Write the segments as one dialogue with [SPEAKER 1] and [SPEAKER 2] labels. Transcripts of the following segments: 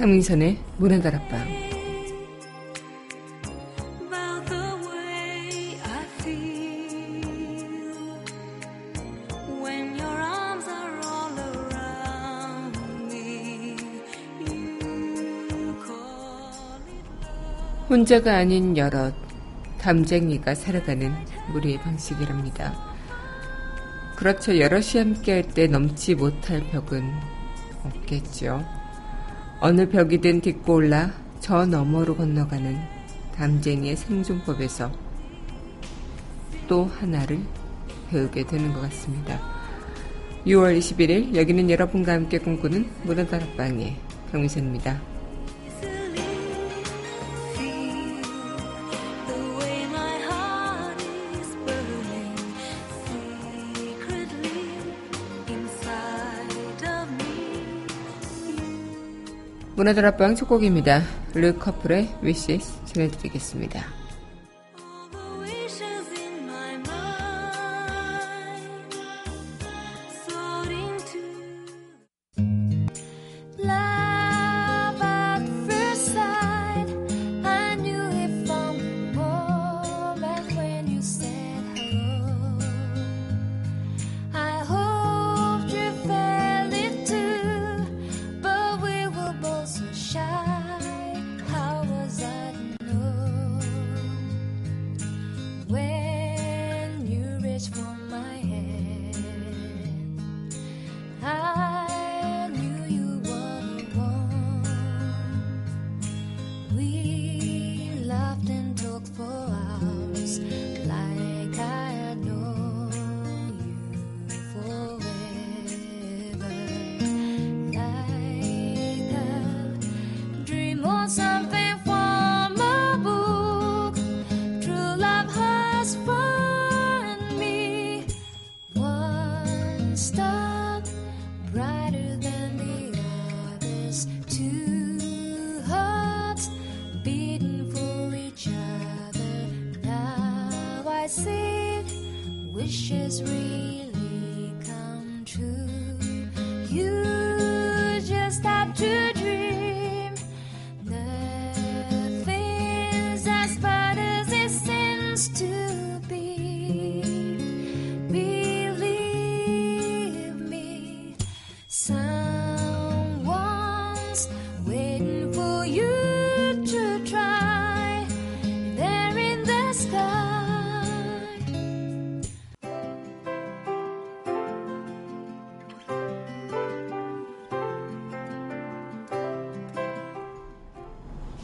[SPEAKER 1] 강민선의 문화다락방 혼자가 아닌 여럿, 담쟁이가 살아가는 우리의 방식이랍니다. 그렇죠. 여럿이 함께 할 때 넘지 못할 벽은 없겠죠. 어느 벽이든 딛고 올라 저 너머로 건너가는 담쟁이의 생존법에서 또 하나를 배우게 되는 것 같습니다. 6월 21일 여기는 여러분과 함께 꿈꾸는 문화다락방의 강미선입니다. 문화다락방 첫 곡입니다. 르 커플의 Wishes 전해드리겠습니다.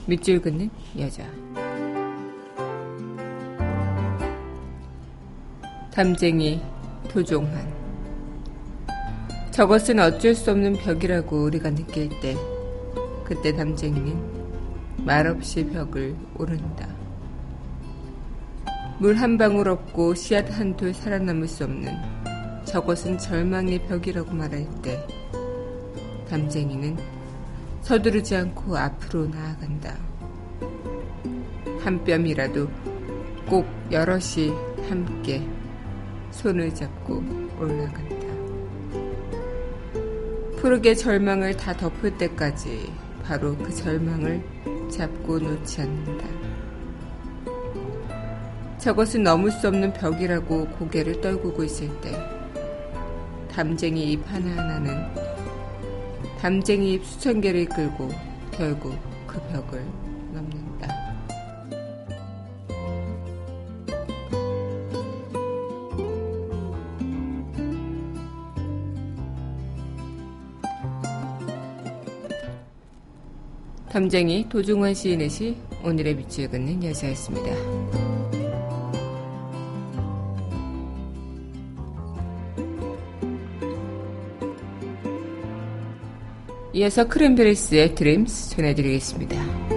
[SPEAKER 1] 밑줄 긋는 여자. 담쟁이 도종환. 저것은 어쩔 수 없는 벽이라고 우리가 느낄 때, 그때 담쟁이는 말없이 벽을 오른다. 물 한 방울 없고 씨앗 한 돌 살아남을 수 없는 저것은 절망의 벽이라고 말할 때, 담쟁이는 서두르지 않고 앞으로 나아간다. 한 뼘이라도 꼭 여럿이 함께 손을 잡고 올라간다. 푸르게 절망을 다 덮을 때까지 바로 그 절망을 잡고 놓지 않는다. 저것은 넘을 수 없는 벽이라고 고개를 떨구고 있을 때 담쟁이 잎 하나하나는 담쟁이 수천 개를 끌고 결국 그 벽을 넘는다. 담쟁이 도중환 시인의 시 오늘의 밑줄 긋는 여자였습니다. 이어서 크랜베리스의 드림스 전해드리겠습니다.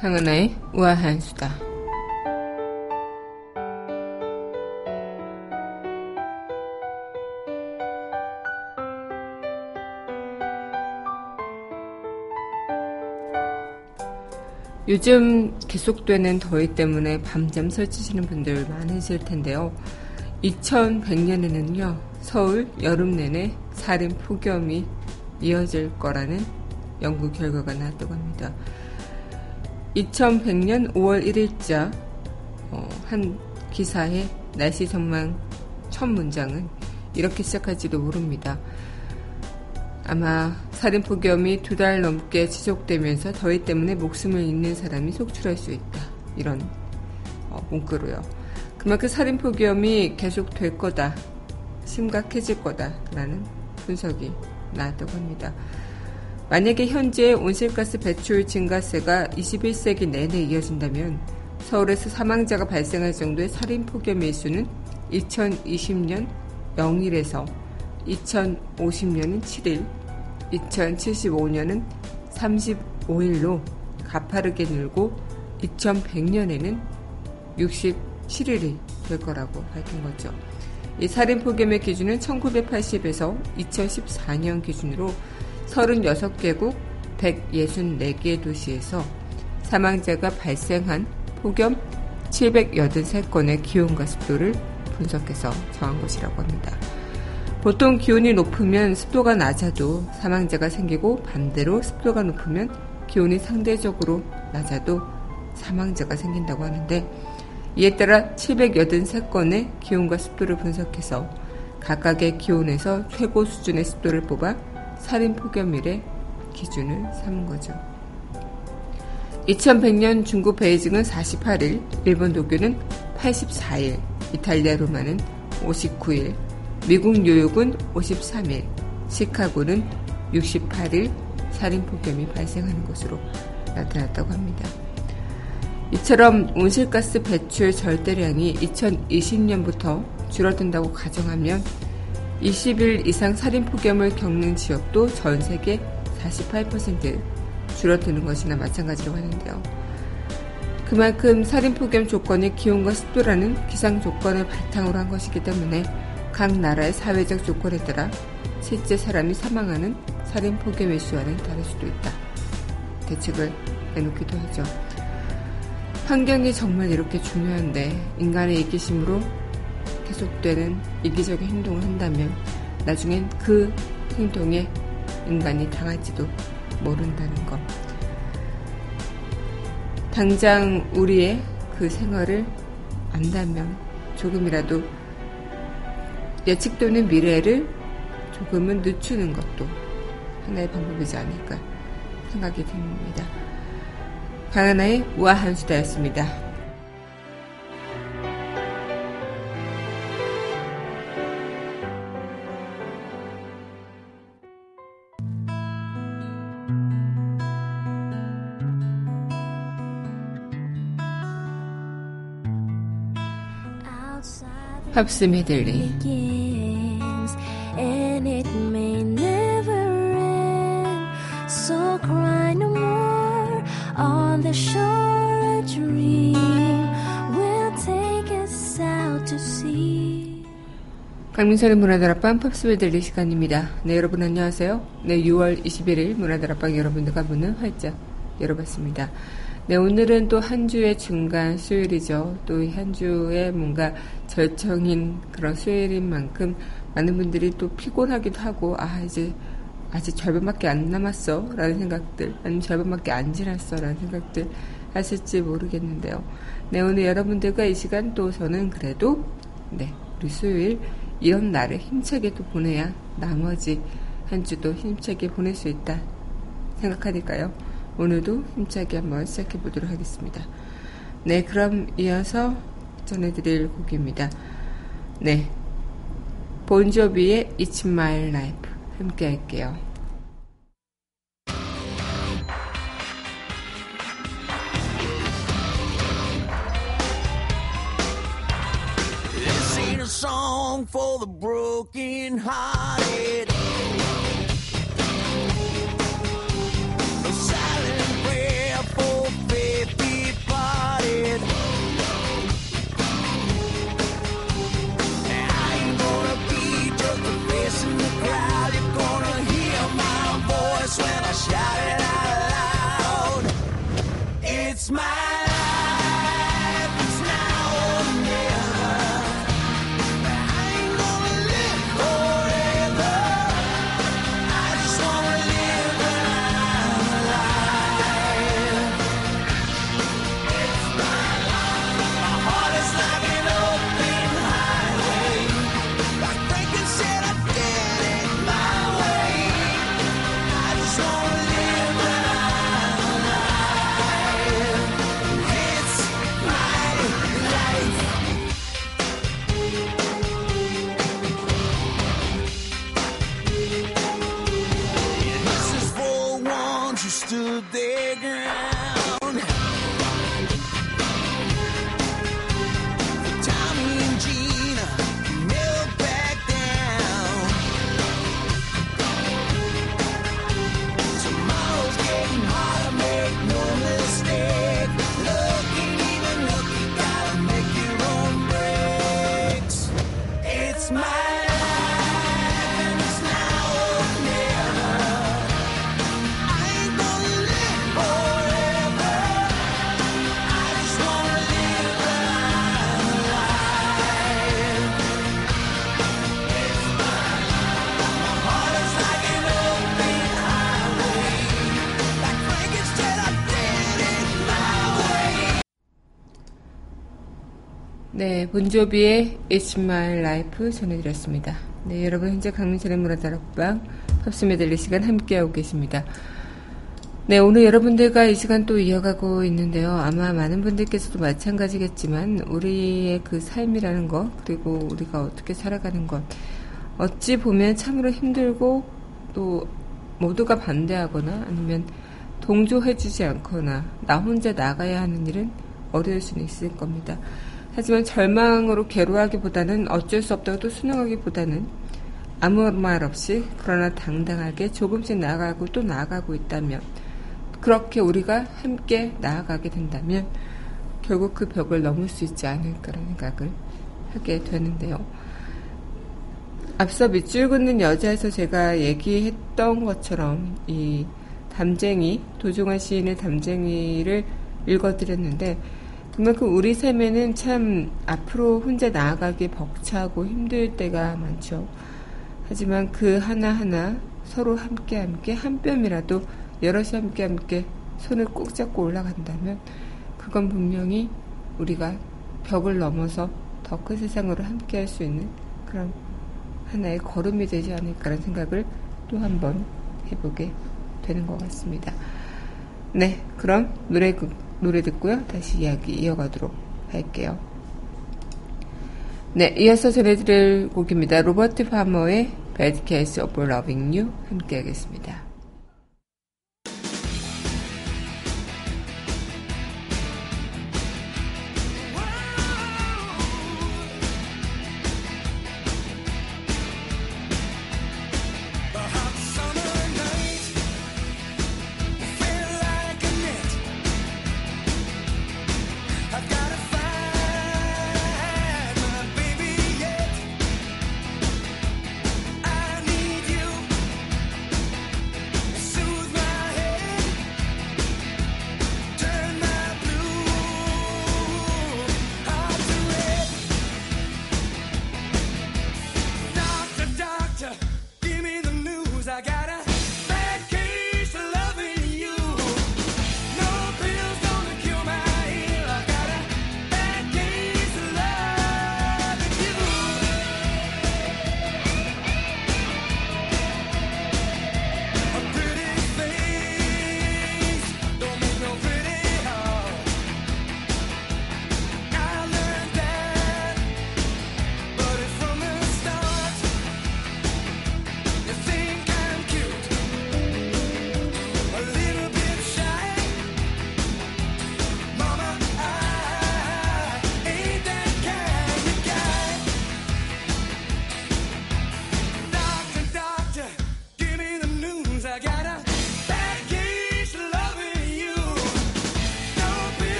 [SPEAKER 2] 강은하의 우아한 수다. 요즘 계속되는 더위 때문에 밤잠 설치시는 분들 많으실 텐데요. 2100년에는요, 서울 여름 내내 살인 폭염이 이어질 거라는 연구 결과가 나왔다고 합니다. 2100년 5월 1일자 어, 한 기사의 날씨 전망 첫 문장은 이렇게 시작할지도 모릅니다. 아마 살인 폭염이 두 달 넘게 지속되면서 더위 때문에 목숨을 잃는 사람이 속출할 수 있다. 이런 어, 문구로요. 그만큼 살인 폭염이 계속 될 거다. 심각해질 거다라는 분석이 나왔다고 합니다. 만약에 현재 온실가스 배출 증가세가 21세기 내내 이어진다면 서울에서 사망자가 발생할 정도의 살인 폭염의 수는 2020년 0일에서 2050년은 7일, 2075년은 35일로 가파르게 늘고 2100년에는 67일이 될 거라고 밝힌 거죠. 이 살인 폭염의 기준은 1980에서 2014년 기준으로 36개국 164개 도시에서 사망자가 발생한 폭염 783건의 기온과 습도를 분석해서 정한 것이라고 합니다. 보통 기온이 높으면 습도가 낮아도 사망자가 생기고 반대로 습도가 높으면 기온이 상대적으로 낮아도 사망자가 생긴다고 하는데 이에 따라 783건의 기온과 습도를 분석해서 각각의 기온에서 최고 수준의 습도를 뽑아 살인 폭염일의 기준을 삼은 거죠. 2100년 중국 베이징은 48일, 일본 도쿄는 84일, 이탈리아 로마는 59일, 미국 뉴욕은 53일, 시카고는 68일 살인 폭염이 발생하는 것으로 나타났다고 합니다. 이처럼 온실가스 배출 절대량이 2020년부터 줄어든다고 가정하면 20일 이상 살인 폭염을 겪는 지역도 전 세계 48% 줄어드는 것이나 마찬가지로 하는데요. 그만큼 살인 폭염 조건이 기온과 습도라는 기상 조건을 바탕으로 한 것이기 때문에 각 나라의 사회적 조건에 따라 실제 사람이 사망하는 살인 폭염의 수와는 다를 수도 있다. 대책을 내놓기도 하죠. 환경이 정말 이렇게 중요한데 인간의 이기심으로 계속되는 이기적인 행동을 한다면 나중엔 그 행동에 인간이 당할지도 모른다는 것. 당장 우리의 그 생활을 안다면 조금이라도 예측되는 미래를 조금은 늦추는 것도 하나의 방법이지 않을까 생각이 듭니다. 강하나의 우아한 수다였습니다. 팝스 메들리 강민선의 문화다락방 팝스 메들리 시간입니다. 네, 여러분 안녕하세요. 네, 6월 21일 문화다락방 여러분들과 문을 활짝 열어봤습니다. 네, 오늘은 또 한 주의 중간 수요일이죠. 또 한 주에 뭔가 절정인 그런 수요일인 만큼 많은 분들이 또 피곤하기도 하고, 아, 이제 아직 절반밖에 안 남았어. 라는 생각들, 아니면 절반밖에 안 지났어. 라는 생각들 하실지 모르겠는데요. 네, 오늘 여러분들과 이 시간 또 저는 그래도, 네, 우리 수요일 이런 날을 힘차게 또 보내야 나머지 한 주도 힘차게 보낼 수 있다 생각하니까요. 오늘도 힘차게 한번 시작해 보도록 하겠습니다. 네, 그럼 이어서 전해드릴 곡입니다. 네. 본조비의 It's My Life 함께 할게요. song for the broken hearted. 본조비의 It's My Life 전해드렸습니다. 네, 여러분 현재 강민철의 문화다 락방 팝스 메들리 시간 함께하고 계십니다. 네, 오늘 여러분들과 이 시간 또 이어가고 있는데요. 아마 많은 분들께서도 마찬가지겠지만 우리의 그 삶이라는 것 그리고 우리가 어떻게 살아가는 것 어찌 보면 참으로 힘들고 또 모두가 반대하거나 아니면 동조해주지 않거나 나 혼자 나가야 하는 일은 어려울 수는 있을 겁니다. 하지만 절망으로 괴로워하기보다는 어쩔 수 없다고 또 순응하기보다는 아무 말 없이 그러나 당당하게 조금씩 나아가고 또 나아가고 있다면 그렇게 우리가 함께 나아가게 된다면 결국 그 벽을 넘을 수 있지 않을까라는 생각을 하게 되는데요. 앞서 밑줄 긋는 여자에서 제가 얘기했던 것처럼 이 담쟁이, 도종환 시인의 담쟁이를 읽어드렸는데 그만큼 우리 삶에는 참 앞으로 혼자 나아가기 벅차고 힘들 때가 많죠. 하지만 그 하나하나 서로 함께 함께 한 뼘이라도 여럿이 함께 함께 손을 꼭 잡고 올라간다면 그건 분명히 우리가 벽을 넘어서 더 큰 세상으로 함께 할 수 있는 그런 하나의 걸음이 되지 않을까라는 생각을 또 한 번 해보게 되는 것 같습니다. 네, 그럼 노래 노래 듣고요. 다시 이야기 이어가도록 할게요. 네, 이어서 전해드릴 곡입니다. 로버트 파머의 Bad Case of Loving You 함께 하겠습니다.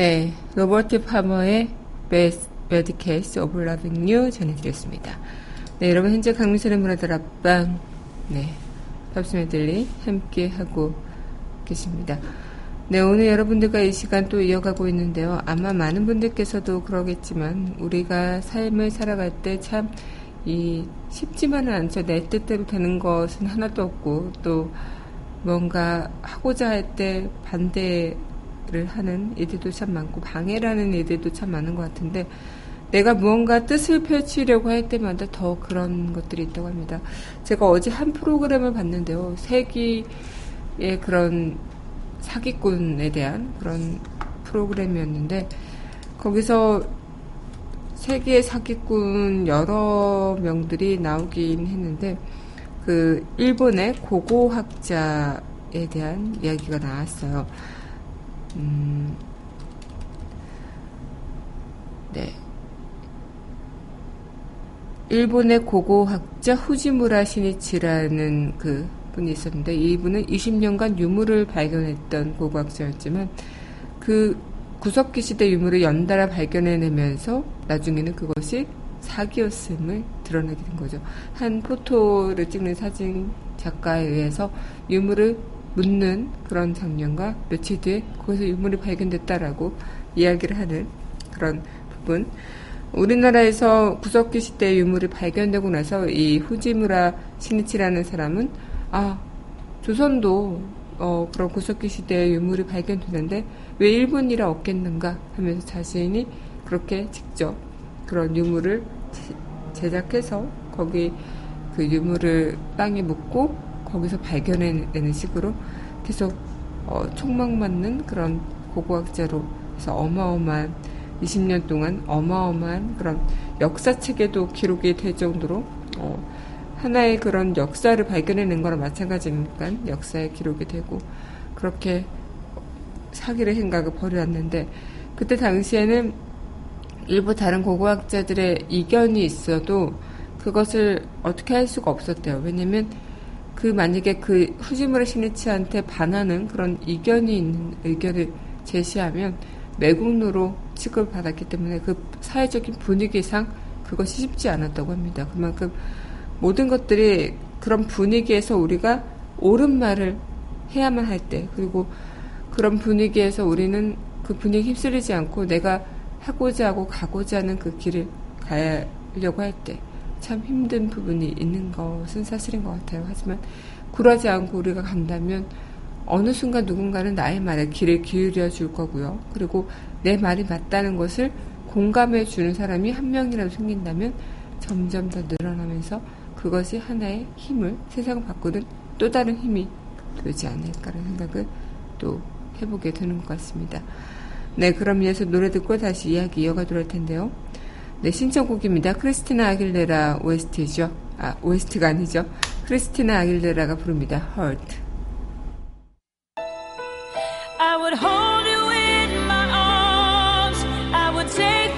[SPEAKER 2] 네, 로버트 파머의 Best Bad Case of Loving You 전해드렸습니다. 네, 여러분 현재 강민선의 문화들 앞방 네, 팝스메들리 함께 하고 계십니다. 네, 오늘 여러분들과 이 시간 또 이어가고 있는데요. 아마 많은 분들께서도 그러겠지만 우리가 삶을 살아갈 때 참 이 쉽지만은 않죠. 내 뜻대로 되는 것은 하나도 없고 또 뭔가 하고자 할 때 반대 를 하는 일들도 참 많고 방해라는 일들도 참 많은 것 같은데 내가 무언가 뜻을 펼치려고 할 때마다 더 그런 것들이 있다고 합니다. 제가 어제 한 프로그램을 봤는데요. 세기의 그런 사기꾼에 대한 그런 프로그램이었는데 거기서 세계의 사기꾼 여러 명들이 나오긴 했는데 그 일본의 고고학자에 대한 이야기가 나왔어요. 음, 네. 일본의 고고학자 후지무라 시니치라는 그 분이 있었는데 이분은 20년간 유물을 발견했던 고고학자였지만 그 구석기 시대 유물을 연달아 발견해내면서 나중에는 그것이 사기였음을 드러내게 된 거죠. 한 포토를 찍는 사진 작가에 의해서 유물을 묻는 그런 장면과 며칠 뒤에 거기서 유물이 발견됐다라고 이야기를 하는 그런 부분. 우리나라에서 구석기 시대 유물이 발견되고 나서 이 후지무라 시니치라는 사람은 아 조선도 어, 그런 구석기 시대의 유물이 발견되는데 왜 일본이라 없겠는가 하면서 자신이 그렇게 직접 그런 유물을 제작해서 거기 그 유물을 땅에 묻고 거기서 발견해내는 식으로 계속 어, 촉망 맞는 그런 고고학자로 해서 어마어마한 20년 동안 어마어마한 그런 역사책에도 기록이 될 정도로 어, 하나의 그런 역사를 발견해낸 거랑 마찬가지니까 역사에 기록이 되고 그렇게 사기를 생각을 벌여왔는데 그때 당시에는 일부 다른 고고학자들의 이견이 있어도 그것을 어떻게 할 수가 없었대요. 왜냐면 그 만약에 그 후지무라 시니치한테 반하는 그런 이견이 있는 의견을 제시하면 매국노로 취급을 받았기 때문에 그 사회적인 분위기상 그것이 쉽지 않았다고 합니다. 그만큼 모든 것들이 그런 분위기에서 우리가 옳은 말을 해야만 할 때, 그리고 그런 분위기에서 우리는 그 분위기 휩쓸리지 않고 내가 하고자 하고 가고자 하는 그 길을 가려고 할 때 참 힘든 부분이 있는 것은 사실인 것 같아요. 하지만 굴하지 않고 우리가 간다면 어느 순간 누군가는 나의 말에 길을 기울여 줄 거고요. 그리고 내 말이 맞다는 것을 공감해 주는 사람이 한 명이라도 생긴다면 점점 더 늘어나면서 그것이 하나의 힘을 세상을 바꾸는 또 다른 힘이 되지 않을까라는 생각을 또 해보게 되는 것 같습니다. 네, 그럼 이어서 노래 듣고 다시 이야기 이어가도록 할 텐데요. 네, 신청곡입니다. 크리스티나 아길레라 OST죠. 아, OST가 아니죠. 크리스티나 아길레라가 부릅니다. Hurt. I would hold you in my arms. I would take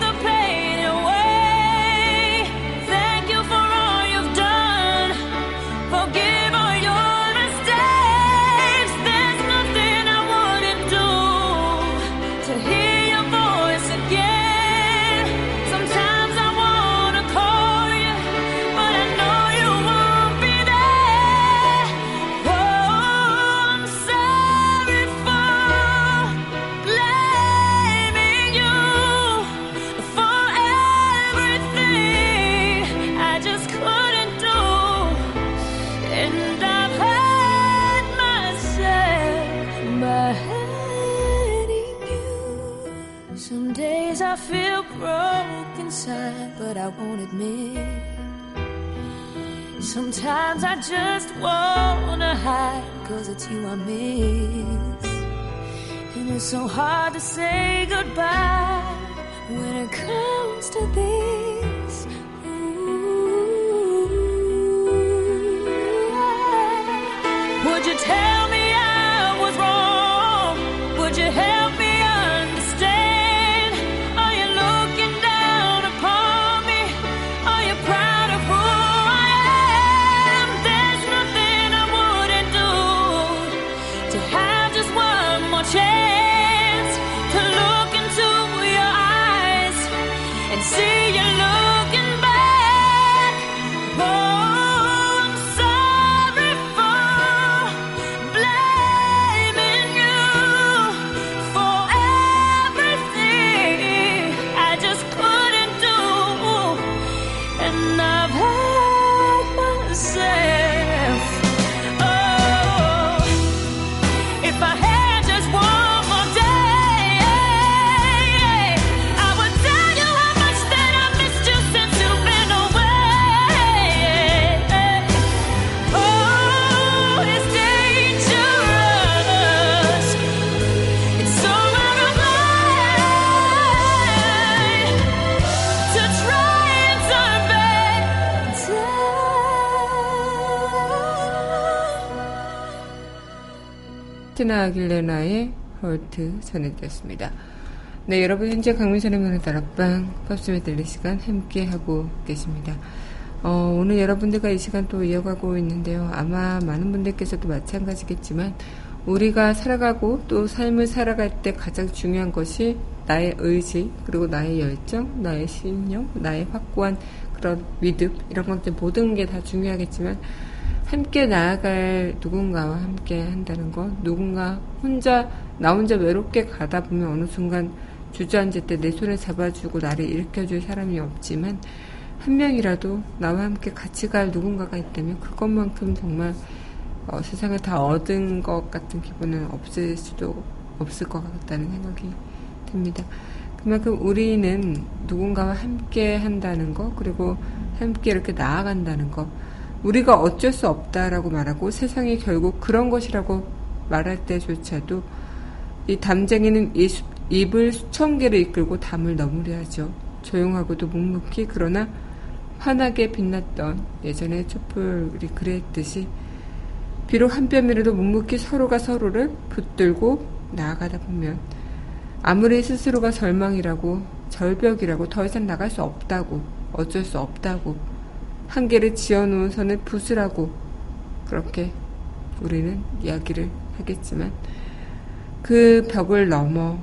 [SPEAKER 2] you I miss. And it's so hard to say goodbye when it comes to this. 헐트 전해드렸습니다. 네, 여러분 현재 강민선의 문화 다락방 팝스에 들릴 시간 함께 하고 계십니다. 어, 오늘 여러분들과 이 시간 또 이어가고 있는데요. 아마 많은 분들께서도 마찬가지겠지만, 우리가 살아가고 또 삶을 살아갈 때 가장 중요한 것이 나의 의지, 그리고 나의 열정, 나의 신념, 나의 확고한 그런 믿음, 이런 것들 모든 게 다 중요하겠지만, 함께 나아갈 누군가와 함께 한다는 것, 누군가 혼자, 나 혼자 외롭게 가다 보면 어느 순간 주저앉을 때 내 손을 잡아주고 나를 일으켜줄 사람이 없지만, 한 명이라도 나와 함께 같이 갈 누군가가 있다면 그것만큼 정말 어, 세상을 다 얻은 것 같은 기분은 없을 수도 없을 것 같다는 생각이 듭니다. 그만큼 우리는 누군가와 함께 한다는 것, 그리고 함께 이렇게 나아간다는 것, 우리가 어쩔 수 없다라고 말하고 세상이 결국 그런 것이라고 말할 때조차도 이 담쟁이는 입을 수천 개를 이끌고 담을 넘으려 하죠. 조용하고도 묵묵히 그러나 환하게 빛났던 예전의 촛불이 그랬듯이 비록 한 뼘이라도 묵묵히 서로가 서로를 붙들고 나아가다 보면 아무리 스스로가 절망이라고 절벽이라고 더 이상 나갈 수 없다고 어쩔 수 없다고 한계를 지어놓은 선을 부수라고 그렇게 우리는 이야기를 하겠지만 그 벽을 넘어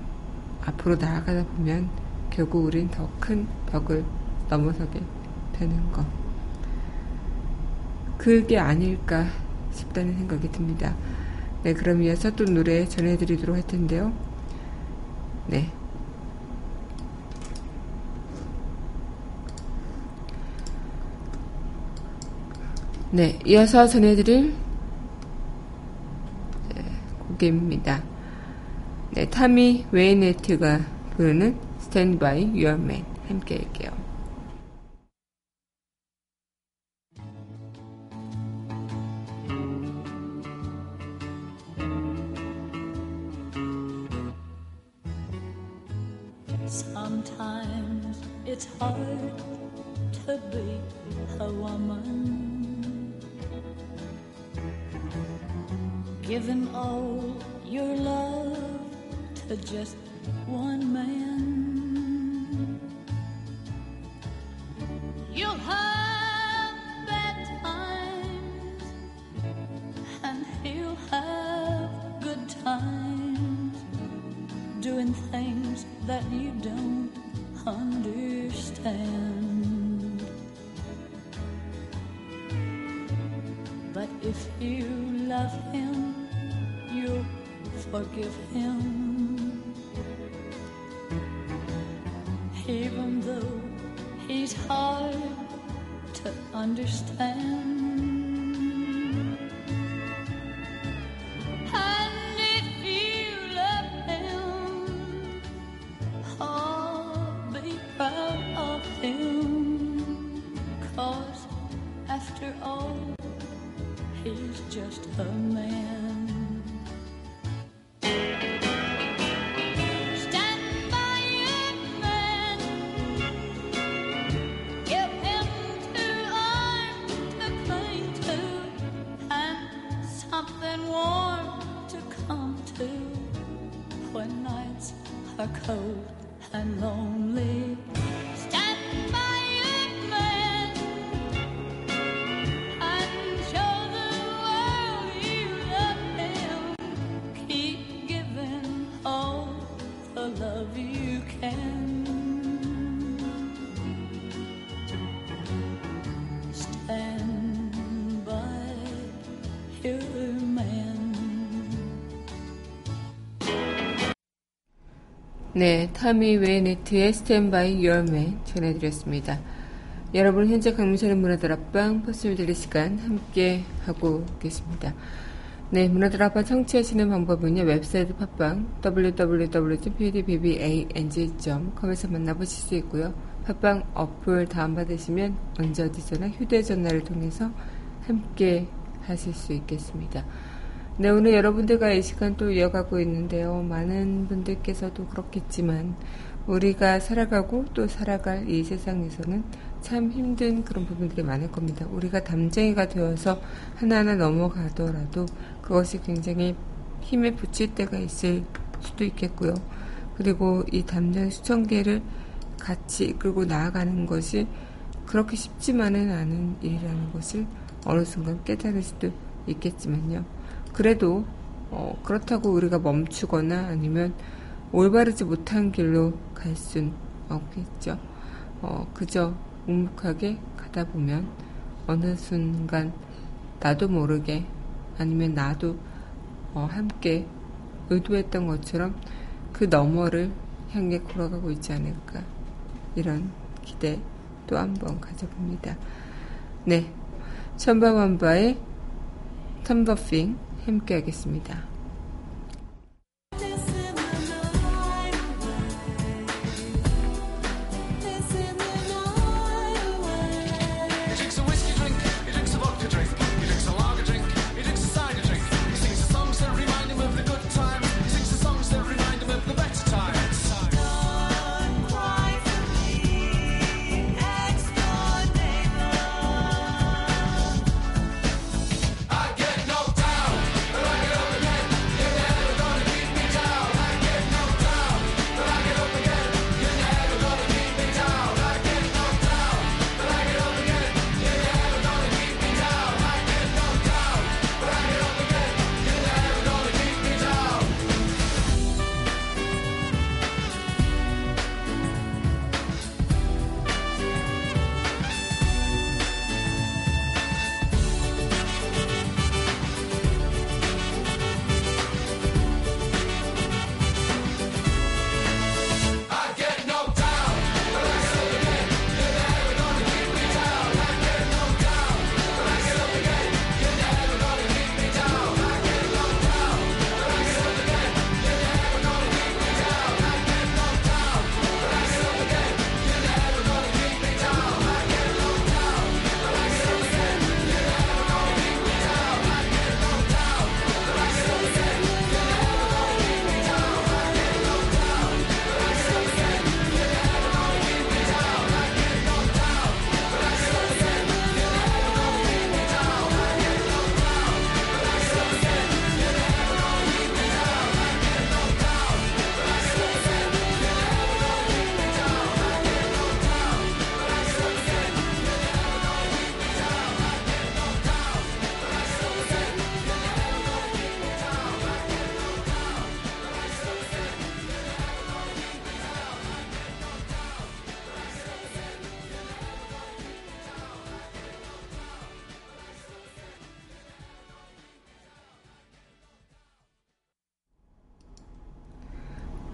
[SPEAKER 2] 앞으로 나아가다 보면 결국 우린 더 큰 벽을 넘어서게 되는 것. 그게 아닐까 싶다는 생각이 듭니다. 네, 그럼 이어서 또 노래 전해드리도록 할 텐데요. 네. 네, 이어서 전해드릴 네, 곡입니다. 네, 타미 웨이네트가 부르는 Stand by Your Man 함께 할게요. Forgive him. Even though he's hard to understand. 네, Tammy Wynette의 Stand By Your Man 전해드렸습니다. 여러분 현재 강민선의 문화다락방 팝스메들리 시간 함께 하고 계십니다. 네, 문화다락방 청취하시는 방법은요. 웹사이트 팟빵 www.pdbbang.com에서 만나보실 수 있고요. 팟빵 어플 다운받으시면 언제 어디서나 휴대전화를 통해서 함께 하실 수 있겠습니다. 네, 오늘 여러분들과 이 시간 또 이어가고 있는데요. 많은 분들께서도 그렇겠지만, 우리가 살아가고 또 살아갈 이 세상에서는 참 힘든 그런 부분들이 많을 겁니다. 우리가 담쟁이가 되어서 하나하나 넘어가더라도 그것이 굉장히 힘에 붙일 때가 있을 수도 있겠고요. 그리고 이 담쟁이 수천 개를 같이 이끌고 나아가는 것이 그렇게 쉽지만은 않은 일이라는 것을 어느 순간 깨달을 수도 있겠지만요. 그래도 어, 그렇다고 우리가 멈추거나 아니면 올바르지 못한 길로 갈 순 없겠죠. 어, 그저 묵묵하게 가다 보면 어느 순간 나도 모르게 아니면 나도 어, 함께 의도했던 것처럼 그 너머를 향해 걸어가고 있지 않을까 이런 기대 또 한 번 가져봅니다. 네, 천바만바의 텀버핑 함께 하겠습니다.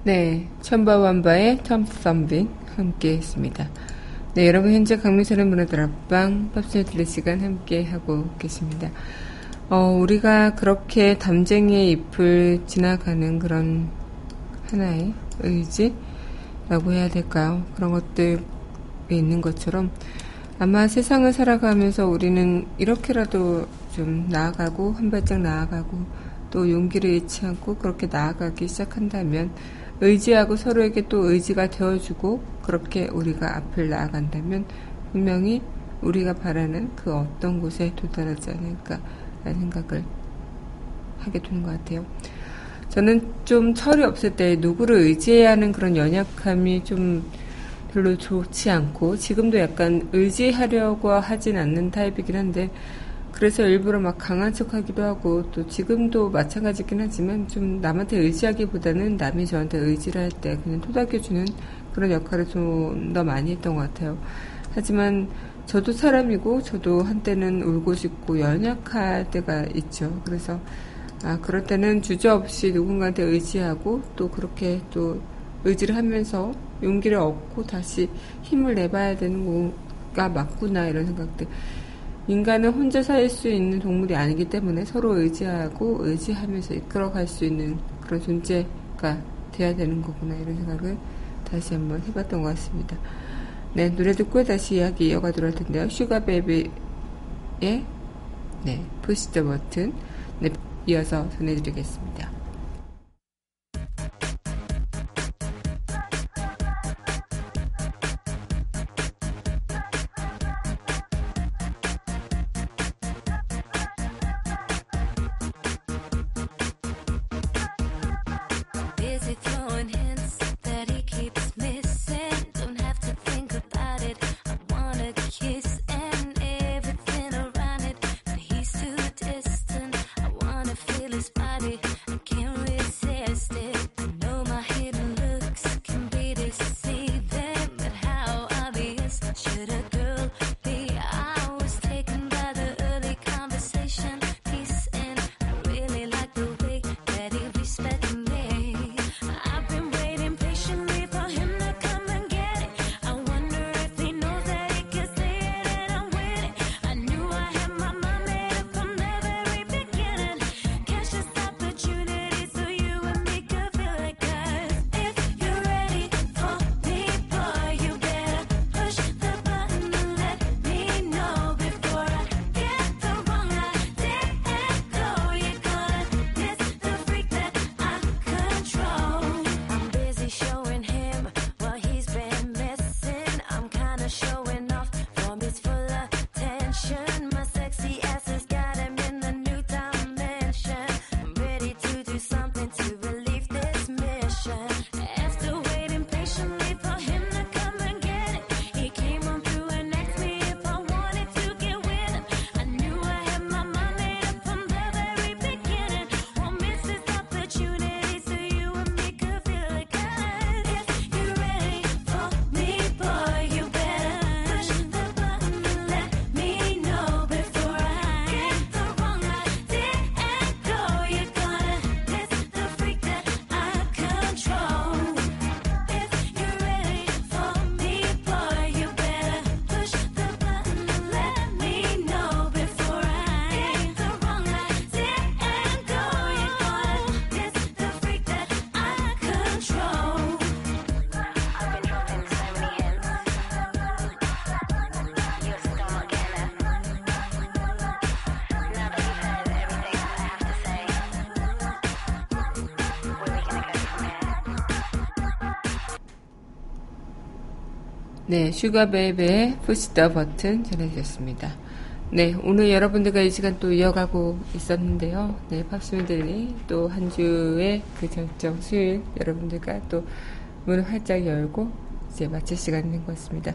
[SPEAKER 2] 네, 천바완바의 텀썸빙 함께 했습니다. 네, 여러분 현재 강민선의 문화들 앞방 팝스에 들릴 시간 함께 하고 계십니다. 어, 우리가 그렇게 담쟁이의 잎을 지나가는 그런 하나의 의지라고 해야 될까요? 그런 것들이 있는 것처럼 아마 세상을 살아가면서 우리는 이렇게라도 좀 나아가고 한 발짝 나아가고 또 용기를 잃지 않고 그렇게 나아가기 시작한다면 의지하고 서로에게 또 의지가 되어주고 그렇게 우리가 앞을 나아간다면 분명히 우리가 바라는 그 어떤 곳에 도달하지 않을까라는 생각을 하게 되는 것 같아요. 저는 좀 철이 없을 때 누구를 의지해야 하는 그런 연약함이 좀 별로 좋지 않고 지금도 약간 의지하려고 하진 않는 타입이긴 한데 그래서 일부러 막 강한 척 하기도 하고 또 지금도 마찬가지긴 하지만 좀 남한테 의지하기보다는 남이 저한테 의지를 할 때 그냥 토닥여주는 그런 역할을 좀 더 많이 했던 것 같아요. 하지만 저도 사람이고 저도 한때는 울고 싶고 연약할 때가 있죠. 그래서 아 그럴 때는 주저없이 누군가한테 의지하고 또 그렇게 또 의지를 하면서 용기를 얻고 다시 힘을 내봐야 되는 거가 맞구나 이런 생각들 인간은 혼자 살 수 있는 동물이 아니기 때문에 서로 의지하고 의지하면서 이끌어갈 수 있는 그런 존재가 돼야 되는 거구나 이런 생각을 다시 한번 해봤던 것 같습니다. 네 노래 듣고 다시 이야기 이어가도록 할 텐데요. 슈가베이비의 네 푸시 더 버튼 네 이어서 전해드리겠습니다.
[SPEAKER 3] 네, Sugababes의 Push the Button 전해드렸습니다. 네, 오늘 여러분들과 이 시간 또 이어가고 있었는데요. 네, 팝스메들리 또 한 주의 그 절정 수요일 여러분들과 또 문을 활짝 열고 이제 마칠 시간이 된 것 같습니다.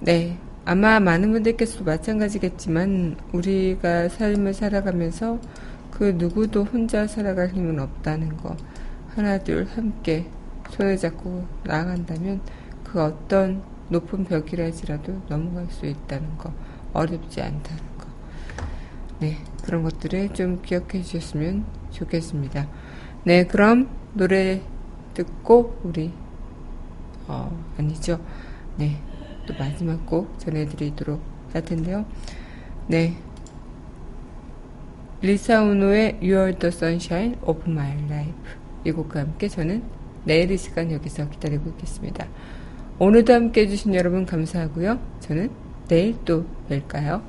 [SPEAKER 3] 네, 아마 많은 분들께서도 마찬가지겠지만 우리가 삶을 살아가면서 그 누구도 혼자 살아갈 힘은 없다는 거 하나 둘 함께 손을 잡고 나아간다면 그 어떤 높은 벽이라지라도 넘어갈 수 있다는 거, 어렵지 않다는 거. 네, 그런 것들을 좀 기억해 주셨으면 좋겠습니다. 네, 그럼 노래 듣고 우리, 어, 아니죠. 네, 또 마지막 곡 전해드리도록 할 텐데요. 네. 리사 우노의 You're the Sunshine of My Life. 이 곡과 함께 저는 내일 이 시간 여기서 기다리고 있겠습니다. 오늘도 함께 해주신 여러분 감사하고요. 저는 내일 또 뵐까요?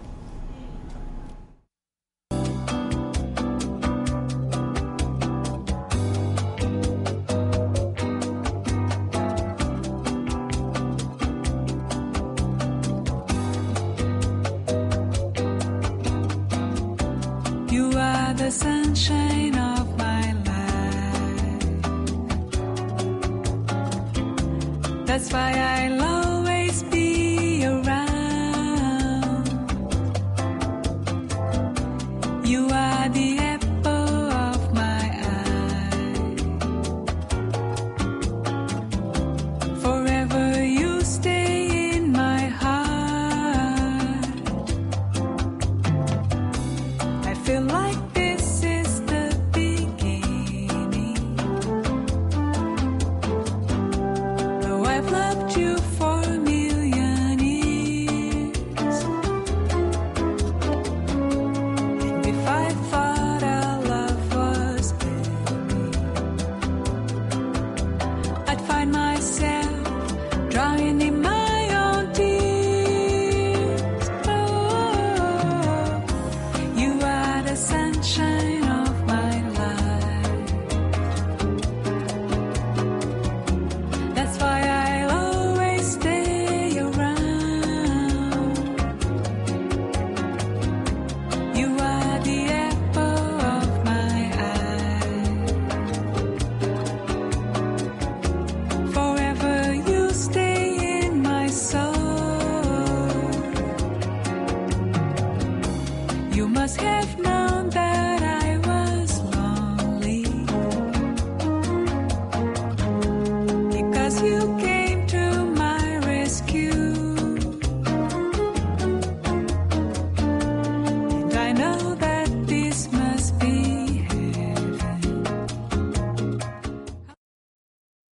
[SPEAKER 3] you